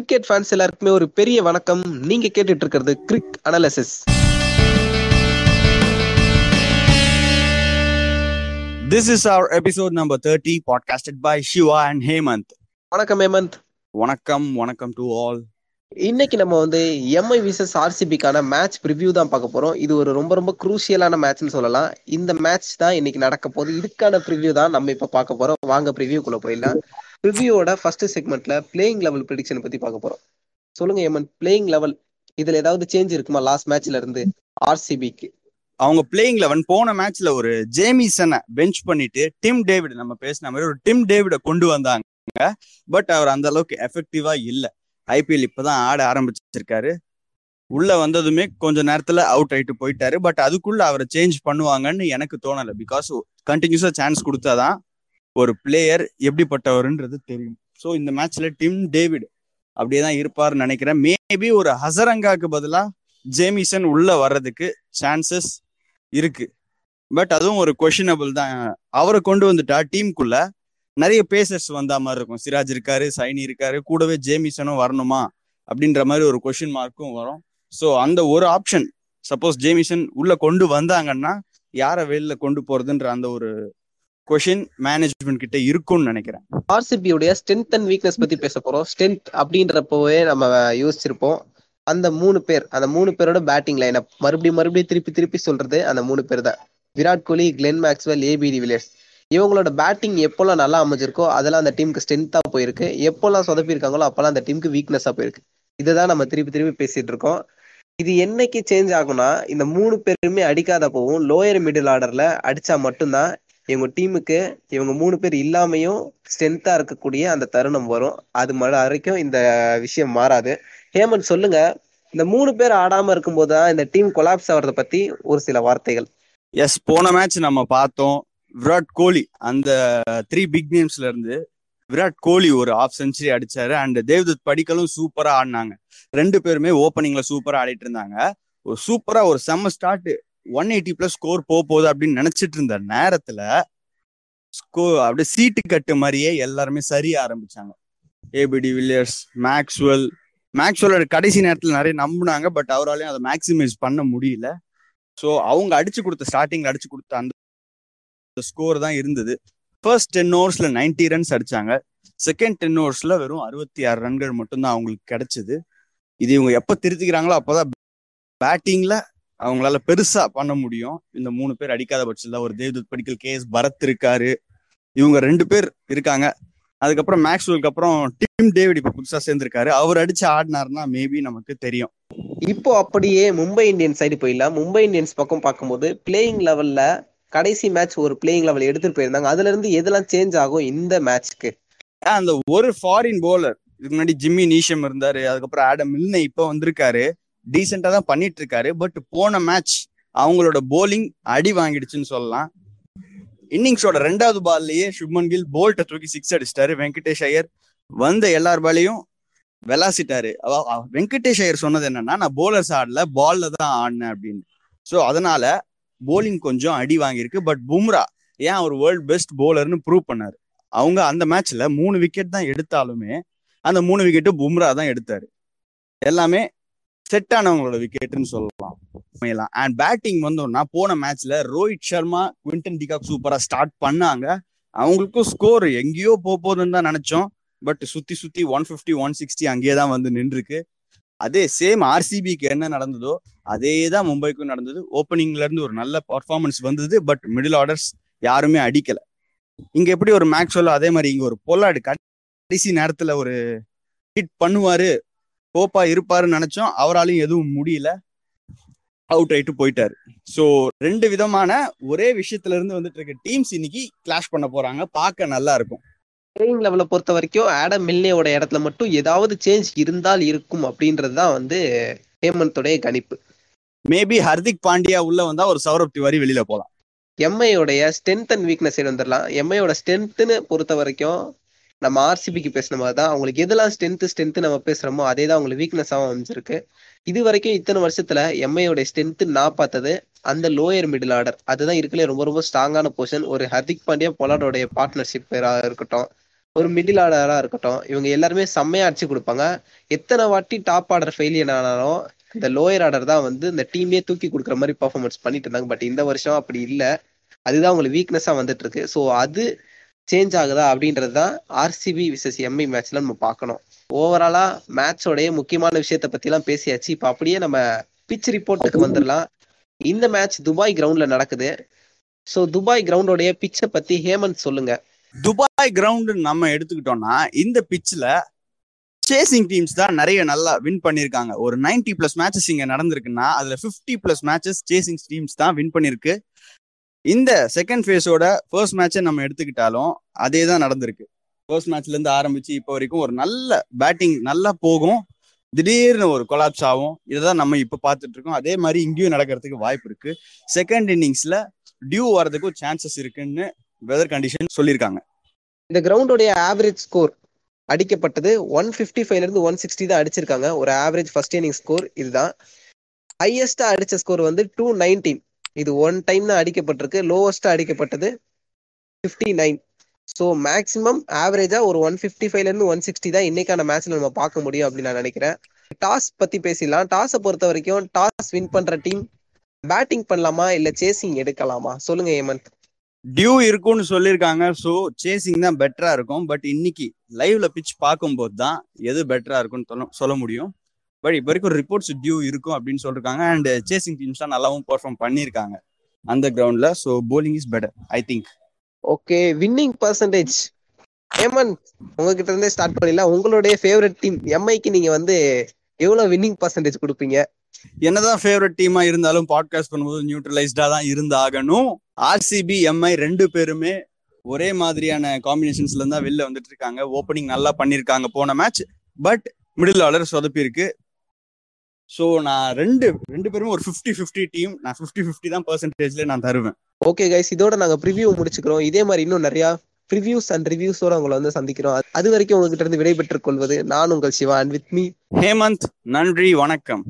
Cricket fans எல்லாருக்குமே ஒரு பெரிய வணக்கம். நீங்க கேட்டுட்டு இருக்கிறது cric analysis This is our episode number 30, podcasted by Shiva and Hemant. வணக்கம் ஹேமந்த் வணக்கம் வணக்கம் டு ஆல் இன்னைக்கு நம்ம வந்து எம்ஐ விசஸ் ஆர்சிபிக்கான மேட்ச் ப்ரிவ்யூ தான் பார்க்க போறோம். இது ஒரு ரொம்ப ரொம்ப குரூசியலான மேட்ச்னு சொல்லலாம். இந்த மேட்ச் தான் இன்னைக்கு நடக்க போகுது. இதுக்கான ப்ரிவ்யூ தான் நம்ம இப்ப பார்க்க போறோம். வாங்க ப்ரிவ்யூக்குள்ள போயிடலாம். ரிவ்யூவோட ஃபர்ஸ்ட் செக்மெண்ட்ல பிளேயிங் லெவல் ப்ரிடிக்ஷன் பத்தி பார்க்க போறோம். சொல்லுங்க ஏமன் பிளேயிங் லெவல் இதுல ஏதாவது சேஞ்ச் இருக்குமா லாஸ்ட் மேட்ச்ல இருந்து ஆர்சிபிக்கு அவங்க பிளேயிங் லெவன் போன மேட்ச்ல ஒரு ஜேமிசனை பெஞ்ச் பண்ணிட்டு டிம் டேவிட் நம்ம பேசின மாதிரி ஒரு டிம் டேவிட கொண்டு வந்தாங்க. பட் அவர் அந்த அளவுக்கு எஃபெக்டிவா இல்ல. ஐபிஎல் இப்பதான் ஆட ஆரம்பிச்சிருக்காரு. உள்ள வந்ததுமே கொஞ்ச நேரத்துல அவுட் ஆயிட்டு போயிட்டாரு. பட் அதுக்குள்ள அவரை சேஞ்ச் பண்ணுவாங்கன்னு எனக்கு தோணல. பிகாஸ் கண்டினியூஸா சான்ஸ் கொடுத்தாதான் ஒரு பிளேயர் எப்படிப்பட்டவருன்றது தெரியும். ஸோ இந்த மேட்ச்ல டிம் டேவிட் அப்படியே தான் இருப்பாருன்னு நினைக்கிறேன். மேபி ஒரு ஹசரங்காக்கு பதிலா ஜேமிசன் உள்ள வர்றதுக்கு சான்சஸ் இருக்கு. பட் அதுவும் ஒரு கொஷினபிள் தான். அவரை கொண்டு வந்துட்டா டீமுக்குள்ள நிறைய பேசர்ஸ் வந்தா மாதிரி இருக்கும். சிராஜ் இருக்காரு சைனி இருக்காரு கூடவே ஜேமிசனும் வரணுமா அப்படின்ற மாதிரி ஒரு கொஷின் மார்க்கும் வரும். ஸோ அந்த ஒரு ஆப்ஷன் சப்போஸ் ஜேமிசன் உள்ள கொண்டு வந்தாங்கன்னா யாரை வெளியில கொண்டு போறதுன்ற அந்த ஒரு கொஷின் மேனேஜ்மெண்ட் கிட்ட இருக்கும்னு நினைக்கிறேன். ஆர்சிபியுடைய ஸ்ட்ரென்த் அண்ட் வீக்னஸ் பத்தி பேச போறோம். ஸ்ட்ரென்த் அப்படின்றப்பவே நம்ம யோசிச்சிருப்போம். அந்த மூணு பேர் அந்த மூணு பேரோட பேட்டிங் லைன் மறுபடியும் மறுபடியும் திருப்பி திருப்பி சொல்றது அந்த மூணு பேர் தான். Virat Kohli Glenn Maxwell AB Villiers இவங்களோட பேட்டிங் எப்போல்லாம் நல்லா அமைஞ்சிருக்கோ அதெல்லாம் அந்த டீமுக்கு ஸ்ட்ரென்த்தா போயிருக்கு. எப்போல்லாம் சொதப்பிருக்காங்களோ அப்போல்லாம் அந்த டீமுக்கு வீக்னஸா போயிருக்கு. இதுதான் நம்ம திருப்பி திருப்பி பேசிட்டு இருக்கோம். இது என்னைக்கு சேஞ்ச் ஆகும்னா இந்த மூணு பேருமே அடிக்காத போவும் லோயர் மிடில் ஆர்டர்ல அடிச்சா மட்டும்தான் இவங்க டீமுக்கு இவங்க மூணு பேர் இல்லாமையும் ஸ்ட்ரென்த்தா இருக்கக்கூடிய அந்த தருணம் வரும். அது மறு வரைக்கும் இந்த விஷயம் மாறாது. ஹேமந்த் சொல்லுங்க. இந்த மூணு பேர் ஆடாம இருக்கும்போது தான் இந்த டீம் கொலாப்ஸ் ஆகிறத பத்தி ஒரு சில வார்த்தைகள். எஸ் போன மேட்ச் நம்ம பார்த்தோம். விராட் கோலி அந்த த்ரீ பிக் நேம்ஸ்ல இருந்து விராட் கோலி ஒரு ஆஃப் செஞ்சுரி அடிச்சாரு. அண்ட் தேவ்தத் படிக்கலும் சூப்பரா ஆடினாங்க. ரெண்டு பேருமே ஓப்பனிங்ல சூப்பரா ஆடிட்டு இருந்தாங்க. ஒரு சூப்பரா ஒரு செம்ம start one eighty plus score போக போகுது அப்படின்னு நினைச்சிட்டு இருந்த நேரத்துல ஸ்கோ அப்படியே சீட்டு கட்டு மாதிரியே எல்லாருமே சரிய ஆரம்பிச்சாங்க. ஏபிடி வில்லியர்ஸ் மேக்ஸ்வெல் மேக்ஸ்வெல் கடைசி நேரத்துல நிறைய நம்பினாங்க பட் அவராலையும் அதை மேக்சிமைஸ் பண்ண முடியல. ஸோ அவங்க அடிச்சு கொடுத்த ஸ்டார்டிங்ல அடிச்சு கொடுத்த அந்த ஸ்கோர் தான் இருந்தது. ஃபர்ஸ்ட் டென் ஓவர்ஸ்ல நைன்டி ரன்ஸ் அடிச்சாங்க. செகண்ட் டென் ஓவர்ஸ்ல வெறும் அறுபத்தி ஆறு ரன்கள் மட்டும்தான் அவங்களுக்கு கிடைச்சது. இது இவங்க எப்ப திருத்திக்கிறாங்களோ அப்போதான் பேட்டிங்ல அவங்களால பெருசா பண்ண முடியும். இந்த மூணு பேர் அடிக்காத பட்சத்தில் ஒரு தேவ்தூத் படிக்கல் கே எஸ் பரத் இருக்காரு. இவங்க ரெண்டு பேர் இருக்காங்க. அதுக்கப்புறம் மேக்ஸ்வெலுக்கு அப்புறம் டிம் டேவிட் இப்ப புதுசா சேர்ந்திருக்காரு. அவர் அடிச்சு ஆடினாருன்னா மேபி நமக்கு தெரியும். இப்போ அப்படியே மும்பை இந்தியன்ஸ் சைடு போயிடலாம். மும்பை இந்தியன்ஸ் பக்கம் பார்க்கும்போது பிளேயிங் லெவல்ல கடைசி மேட்ச் ஒரு பிளேயிங் லெவல் எடுத்துட்டு போயிருந்தாங்க. அதுல இருந்து எதெல்லாம் சேஞ்ச் ஆகும் இந்த மேட்ச்க்கு அந்த ஒரு ஃபாரின் போலர் இதுக்கு முன்னாடி ஜிம்மி நீஷம் இருந்தாரு. அதுக்கப்புறம் ஆடம் மில்னை இப்ப வந்திருக்காரு. டீசெண்டா தான் பண்ணிட்டு இருக்காரு பட் போன மேட்ச் அவங்களோட போலிங் அடி வாங்கிடுச்சுன்னு சொல்லலாம். இன்னிங்ஸோட ரெண்டாவது பால்லயே சுப்மன் கில் போல்ட்டை தூக்கி சிக்ஸ் அடிச்சிட்டாரு. வெங்கடேஷ் ஐயர் வந்த எல்லார் பாலையும் விளாசிட்டாரு. வெங்கடேஷ் ஐயர் சொன்னது என்னன்னா நான் போலர்ஸ் ஆடல பால்ல தான் ஆடினேன் அப்படின்னு. ஸோ அதனால போலிங் கொஞ்சம் அடி வாங்கியிருக்கு. பட் பும்ரா ஏன் அவர் வேர்ல்ட் பெஸ்ட் போலர்னு ப்ரூவ் பண்ணாரு? அவங்க அந்த மேட்ச்ல மூணு விக்கெட் தான் எடுத்தாலுமே அந்த மூணு விக்கெட்டும் பும்ரா தான் எடுத்தாரு. எல்லாமே செட் ஆனவங்களோட விக்கெட்னு சொல்லலாம். உண்மையெல்லாம் அண்ட் பேட்டிங் வந்தோம்னா போன மேட்ச்ல Rohit Sharma Quinton de Kock சூப்பரா ஸ்டார்ட் பண்ணாங்க. அவங்களுக்கும் ஸ்கோர் எங்கேயோ போகுதுன்னு தான் நினைச்சோம். பட் சுத்தி சுத்தி ஒன் பிப்டி ஒன் சிக்ஸ்டி அங்கேயே தான் வந்து நின்றுருக்கு. அதே சேம் ஆர்சிபிக்கு என்ன நடந்ததோ அதே தான் மும்பைக்கும் நடந்தது. ஓப்பனிங்ல இருந்து ஒரு நல்ல பர்ஃபார்மன்ஸ் வந்தது. பட் மிடில் ஆர்டர்ஸ் யாருமே அடிக்கல. இங்க எப்படி ஒரு மேக்ஸ்வெல் அதே மாதிரி இங்க ஒரு பொல்லாடு கடைசி நேரத்துல ஒரு ஹிட் பண்ணுவாரு. கோப்பா இருப்பாருன்னு நினைச்சோம். அவராலையும் எதுவும் முடியல. அவுட் ஆயிட்டு போயிட்டாரு. ஸோ ரெண்டு விதமான ஒரே விஷயத்துல இருந்து வந்துட்டு இருக்க டீம்ஸ் இன்னைக்கு கிளாஷ் பண்ண போறாங்க. பார்க்க நல்லா இருக்கும். பிளேயிங் லெவலை பொறுத்த வரைக்கும் ஆடம் மில்னேயோட இடத்துல மட்டும் ஏதாவது சேஞ்ச் இருந்தால் இருக்கும் அப்படின்றது தான் வந்து ஹேமந்தோடைய கணிப்பு. மேபி ஹர்திக் பாண்டியா உள்ள வந்தா ஒரு சௌரப் திவாரி வெளியில போலாம். எம்ஐயோடைய ஸ்ட்ரென்த் அண்ட் வீக்னஸ் வந்துடலாம் எம்ஐயோட ஸ்ட்ரென்த்னு பொறுத்த வரைக்கும் நம்ம ஆர்சிபிக்கு பேசின மாதிரி தான் அவங்களுக்கு எதெல்லாம் ஸ்ட்ரென்த் ஸ்ட்ரென்த் நம்ம பேசுறோமோ அதே தான் அவங்களுக்கு வீக்னஸாகவும் அமைஞ்சிருக்கு. இது வரைக்கும் இத்தனை வருஷத்துல எம்ஐயோட ஸ்ட்ரென்த் நான் பார்த்தது அந்த லோயர் மிடில் ஆர்டர் அதுதான் இருக்கலே ரொம்ப ரொம்ப ஸ்ட்ராங்கான பொசிஷன் ஒரு ஹர்திக் பாண்டியா பொலாடோடைய பார்ட்னர்ஷிப் இருக்கட்டும் ஒரு மிடில் ஆர்டராக இருக்கட்டும் இவங்க எல்லாருமே செம்மையா அடிச்சு கொடுப்பாங்க. எத்தனை வாட்டி டாப் ஆர்டர் ஃபெயிலியர் ஆனாலும் இந்த லோயர் ஆர்டர் தான் வந்து இந்த டீமே தூக்கி கொடுக்குற மாதிரி பர்ஃபார்மன்ஸ் பண்ணிட்டு இருந்தாங்க. பட் இந்த வருஷம் அப்படி இல்லை. அதுதான் உங்களுக்கு வீக்னஸாக வந்துட்டு இருக்கு. ஸோ அது சேஞ்ச் ஆகுதா அப்படின்றது தான் ஆர்சிபி விசஸ் எம்ஐ மேட்ச்ல நம்ம பார்க்கணும். ஓவராலா மேட்சோடைய முக்கியமான விஷயத்த பத்தி எல்லாம் பேசியாச்சு. இப்போ அப்படியே நம்ம பிச் ரிப்போர்ட்டுக்கு வந்துடலாம் இந்த மேட்ச் துபாய் கிரவுண்ட்ல நடக்குது. ஸோ துபாய் கிரவுண்டோடைய பிச்சை பத்தி ஹேமந்த் சொல்லுங்க. துபாய் கிரவுண்ட் நம்ம எடுத்துக்கிட்டோம்னா இந்த பிச்சில் சேசிங் டீம்ஸ் தான் நிறைய நல்லா வின் பண்ணியிருக்காங்க. ஒரு 90 பிளஸ் மேட்சஸ் இங்கே நடந்திருக்குன்னா அதுல 50 பிளஸ் மேட்சஸ் சேசிங் டீம்ஸ் தான் வின் பண்ணிருக்கு இந்த செகண்ட் ஃபேஸோட ஃபர்ஸ்ட் மேட்சை நம்ம எடுத்துக்கிட்டாலும் அதே தான் நடந்திருக்கு ஃபர்ஸ்ட் மேட்ச்ல இருந்து ஆரம்பிச்சு இப்போ வரைக்கும் ஒரு நல்ல பேட்டிங் நல்லா போகும். திடீர்னு ஒரு கொலாப்ஸ் ஆகும். இதுதான் நம்ம இப்போ பார்த்துட்டு இருக்கோம். அதே மாதிரி இங்கேயும் நடக்கிறதுக்கு வாய்ப்பு இருக்கு. செகண்ட் இன்னிங்ஸ்ல டியூ வர்றதுக்கும் சான்சஸ் இருக்குன்னு வெதர் கண்டிஷன் சொல்லியிருக்காங்க. இந்த கிரவுண்டோடைய ஆவரேஜ் ஸ்கோர் அடிக்கப்பட்டது ஒன் ஃபிஃப்டி ஃபைவ்ல இருந்து ஒன் சிக்ஸ்டி தான் அடிச்சிருக்காங்க. ஒரு ஆவரேஜ் ஃபர்ஸ்ட் இன்னிங் ஸ்கோர் இதுதான். ஹையஸ்டா அடிச்ச ஸ்கோர் வந்து டூ நைன்டீன் இது ஒன் டைம் தான் அடிக்கப்பட்டிருக்கு. லோவஸ்டா அடிக்கப்பட்டது ஃபிஃப்டி நைன் ஸோ மேக்ஸிமம் ஆவரேஜா ஒரு ஒன் ஃபிஃப்டி ஃபைவ்ல இருந்து ஒன் சிக்ஸ்டி தான் இன்னைக்கான மேட்ச்ல நம்ம பார்க்க முடியும் அப்படின்னு நான் நினைக்கிறேன். டாஸ் பத்தி பேசிடலாம். டாஸை பொறுத்த வரைக்கும் டாஸ் வின் பண்ற டீம் பேட்டிங் பண்ணலாமா? இல்ல சேசிங் எடுக்கலாமா? சொல்லுங்க ஏமந்த் டியூ இருக்கும்னு சொல்லியிருக்காங்க. ஸோ சேசிங் தான் பெட்டரா இருக்கும். பட் இன்னைக்கு லைவ்ல பிச் பார்க்கும்போது தான் எது பெட்டரா இருக்கும்னு சொல்ல- சொல்ல முடியும். பட் இப்போ வரைக்கும் ரிப்போர்ட்ஸ் டியூ இருக்கும் அப்படின்னு சொல்லிருக்காங்க. அண்ட் சேசிங் டீம்ஸ் தான் நல்லாவும் பெர்ஃபார்ம் பண்ணியிருக்காங்க அந்த கிரவுண்ட்ல so bowling is better I think okay winning percentage Yemen உங்ககிட்ட இருந்தே ஸ்டார்ட் பண்ணிடலாம். உங்களுடைய ஃபேவரட் டீம் எம்ஐக்கு நீங்க வந்து எவ்வளவு வின்னிங் பர்சன்டேஜ் கொடுப்பீங்க? என்னதான் ஃபேவரட் டீமா இருந்தாலும் பாட்காஸ்ட் பண்ணும்போது நியூட்ரலைஸ்டா தான் இருந்தாகணும். ஆர்சிபி எம்ஐ ரெண்டு பேருமே ஒரே மாதிரியான காம்பினேஷன்ஸ்ல இருந்தா வெளில வந்துட்டு இருக்காங்க. ஓப்பனிங் நல்லா பண்ணிருக்காங்க போன மேட்ச் பட் மிடில் ஆர்டர் சொதப்பி இருக்கு ஸோ நான் ரெண்டு ரெண்டு பேருமே ஒரு 50 50 டீம் நான் 50 50 தான் பர்சன்டேஜ்ல நான் தருவேன். ஓகே கைஸ் இதோட நாங்க ப்ரிவியூ முடிச்சுக்கிறோம். இதே மாதிரி இன்னும் நிறைய ப்ரிவியூஸ் அண்ட் ரிவ்யூஸோட உங்களை வந்து சந்திக்கிறோம். அது- அது வரைக்கும் உங்ககிட்ட இருந்து விடைபெற்றுக் கொள்வது நான் உங்கள் Siva and with me Hemant நன்றி வணக்கம்.